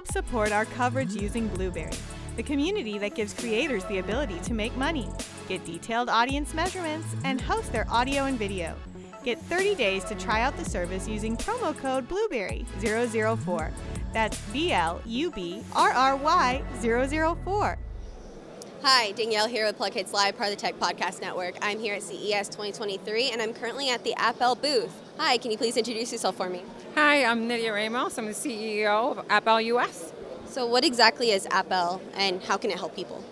Help support our coverage using Blubrry, the community that gives creators the ability to make money, get detailed audience measurements, and host their audio and video. Get 30 days to try out the service using promo code Blubrry004. That's B L U B R R Y 004. Hi, Danielle here with PlugHitz Live, part of the Tech Podcast Network. I'm here at CES 2023 and I'm currently at the App-Elles booth. Hi, can you please introduce yourself for me? Hi, I'm Nydia Ramos. I'm the CEO of App-Elles US. So, what exactly is App-Elles and how can it help people?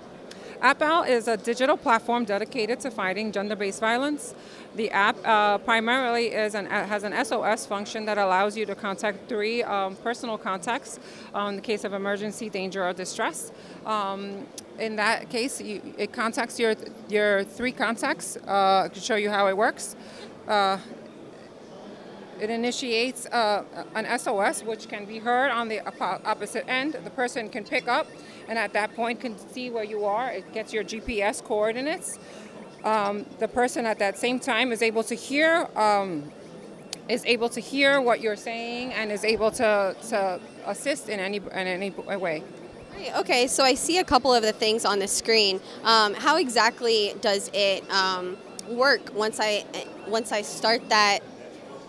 App-Elles is a digital platform dedicated to fighting gender-based violence. The app uh, primarily is an, has an SOS function that allows you to contact three um, personal contacts um, in the case of emergency, danger, or distress. Um, in that case, you, it contacts your your three contacts uh, to show you how it works. Uh, it initiates uh, an SOS, which can be heard on the opposite end. The person can pick up, and at that point, can see where you are. It gets your GPS coordinates. Um, the person at that same time is able to hear. Um, is able to hear what you're saying and is able to, to assist in any in any way. Okay, so I see a couple of the things on the screen. Um, how exactly does it um, work once I once I start that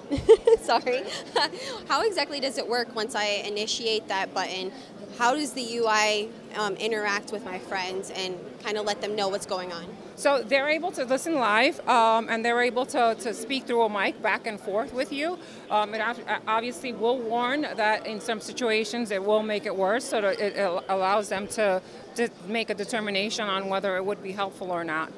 Sorry. How exactly does it work once I initiate that button? How does the UI um, interact with my friends and kind of let them know what's going on? So they're able to listen live um, and they're able to, to speak through a mic back and forth with you. Um, it obviously will warn that in some situations it will make it worse, so it, it allows them to, to make a determination on whether it would be helpful or not.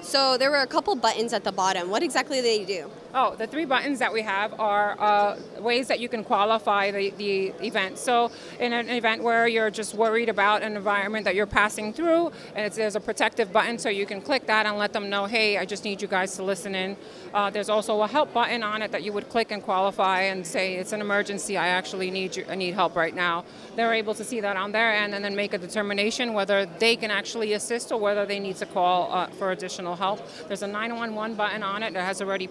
So there were a couple buttons at the bottom. What exactly do they do? Oh, the three buttons that we have are uh, ways that you can qualify the, the event. So, in an event where you're just worried about an environment that you're passing through, and there's a protective button, so you can click that and let them know, hey, I just need you guys to listen in. Uh, there's also a help button on it that you would click and qualify and say, it's an emergency, I actually need you, I need help right now. They're able to see that on their end and then make a determination whether they can actually assist or whether they need to call uh, for additional help. There's a 911 button on it that has already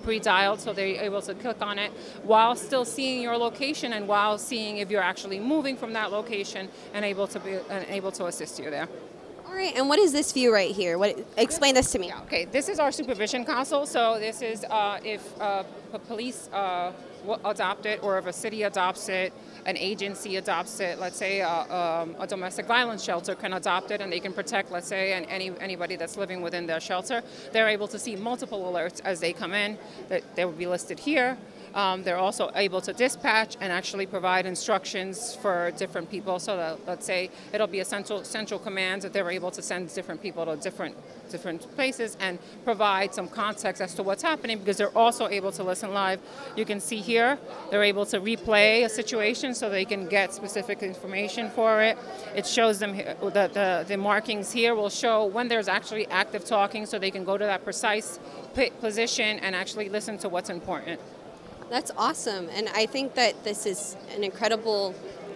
pre-dialed so they're able to click on it while still seeing your location and while seeing if you're actually moving from that location and able to be and able to assist you there. All right, and what is this view right here? What explain this to me? Yeah, okay, this is our supervision console. So this is uh, if uh, police uh, adopt it or if a city adopts it, an agency adopts it. Let's say uh, um, a domestic violence shelter can adopt it and they can protect, let's say, and any anybody that's living within their shelter. They're able to see multiple alerts as they come in. That they will be listed here. Um, they're also able to dispatch and actually provide instructions for different people. So that, let's say it'll be a central central command that they're able to send different people to different different places and provide some context as to what's happening because they're also able to listen live. You can see here they're able to replay a situation so they can get specific information for it. It shows them the, the, the markings here will show when there's actually active talking so they can go to that precise position and actually listen to what's important. That's awesome. And I think that this is an incredible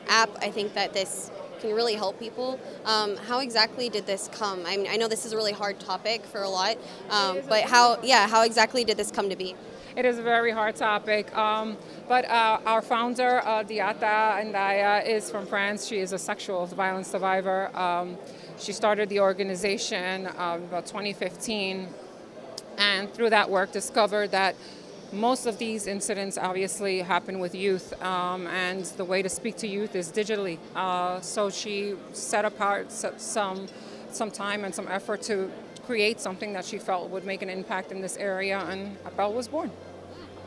app. I think that this can really help people. Um, how exactly did this come? I mean, I know this is a really hard topic for a lot, um, but how, yeah, how exactly did this come to be? It is a very hard topic. Um, but uh, our founder, uh, Diariata N'Diaye, is from France. She is a sexual violence survivor. Um, she started the organization uh, about 2015, and through that work discovered that most of these incidents obviously happen with youth, um, and the way to speak to youth is digitally. Uh, so she set apart some some time and some effort to create something that she felt would make an impact in this area, and App-Elles was born.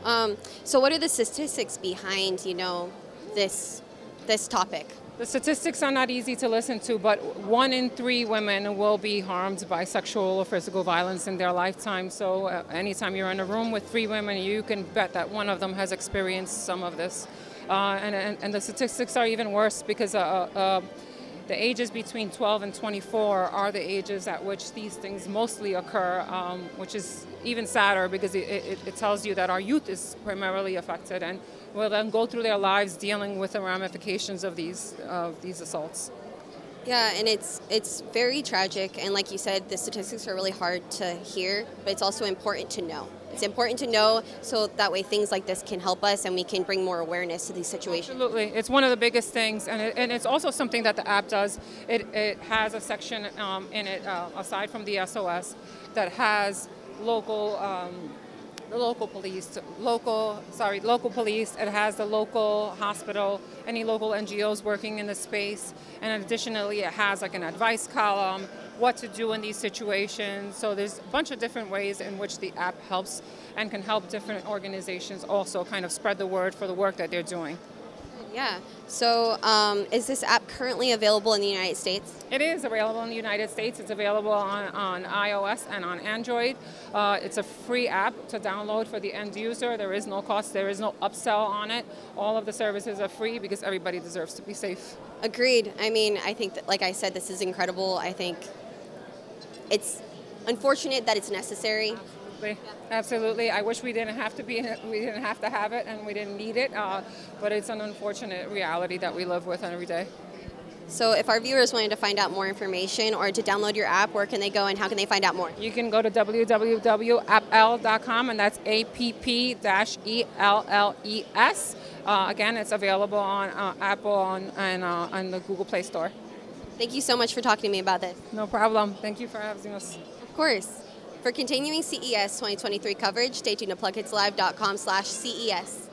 Um, so, what are the statistics behind you know this this topic? The statistics are not easy to listen to, but one in three women will be harmed by sexual or physical violence in their lifetime. So, uh, anytime you're in a room with three women, you can bet that one of them has experienced some of this. Uh, and, and, and, the statistics are even worse because uh, uh the ages between 12 and 24 are the ages at which these things mostly occur, um, which is even sadder because it, it, it, tells you that our youth is primarily affected and will then go through their lives dealing with the ramifications of these, of these assaults. Yeah, and it's it's very tragic, and like you said, the statistics are really hard to hear, but it's also important to know. It's important to know so that way things like this can help us, and we can bring more awareness to these situations. Absolutely, it's one of the biggest things, and, it, and it's also something that the app does. It, it has a section um, in it, uh, aside from the SOS, that has local. Um, the local police, local, sorry, local police. It has the local hospital, any local NGOs working in the space, and additionally, it has like an advice column, what to do in these situations. So there's a bunch of different ways in which the app helps and can help different organizations also kind of spread the word for the work that they're doing. Yeah. So, um, is this app currently available in the United States? It is available in the United States. It's available on, on iOS and on Android. Uh, it's a free app to download for the end user. There is no cost, there is no upsell on it. All of the services are free because everybody deserves to be safe. Agreed. I mean, I think that, like I said, this is incredible. I think it's unfortunate that it's necessary. Absolutely. Absolutely. I wish we didn't have to be. We didn't have to have it, and we didn't need it. Uh, but it's an unfortunate reality that we live with every day. So, if our viewers wanted to find out more information or to download your app, where can they go and how can they find out more? You can go to www.appelles.com, and that's A P P E L L E S. Uh, again, it's available on uh, Apple on, and uh, on the Google Play Store. Thank you so much for talking to me about this. No problem. Thank you for having us. Of course. For continuing CES 2023 coverage, stay tuned to plughitzlive.com slash CES.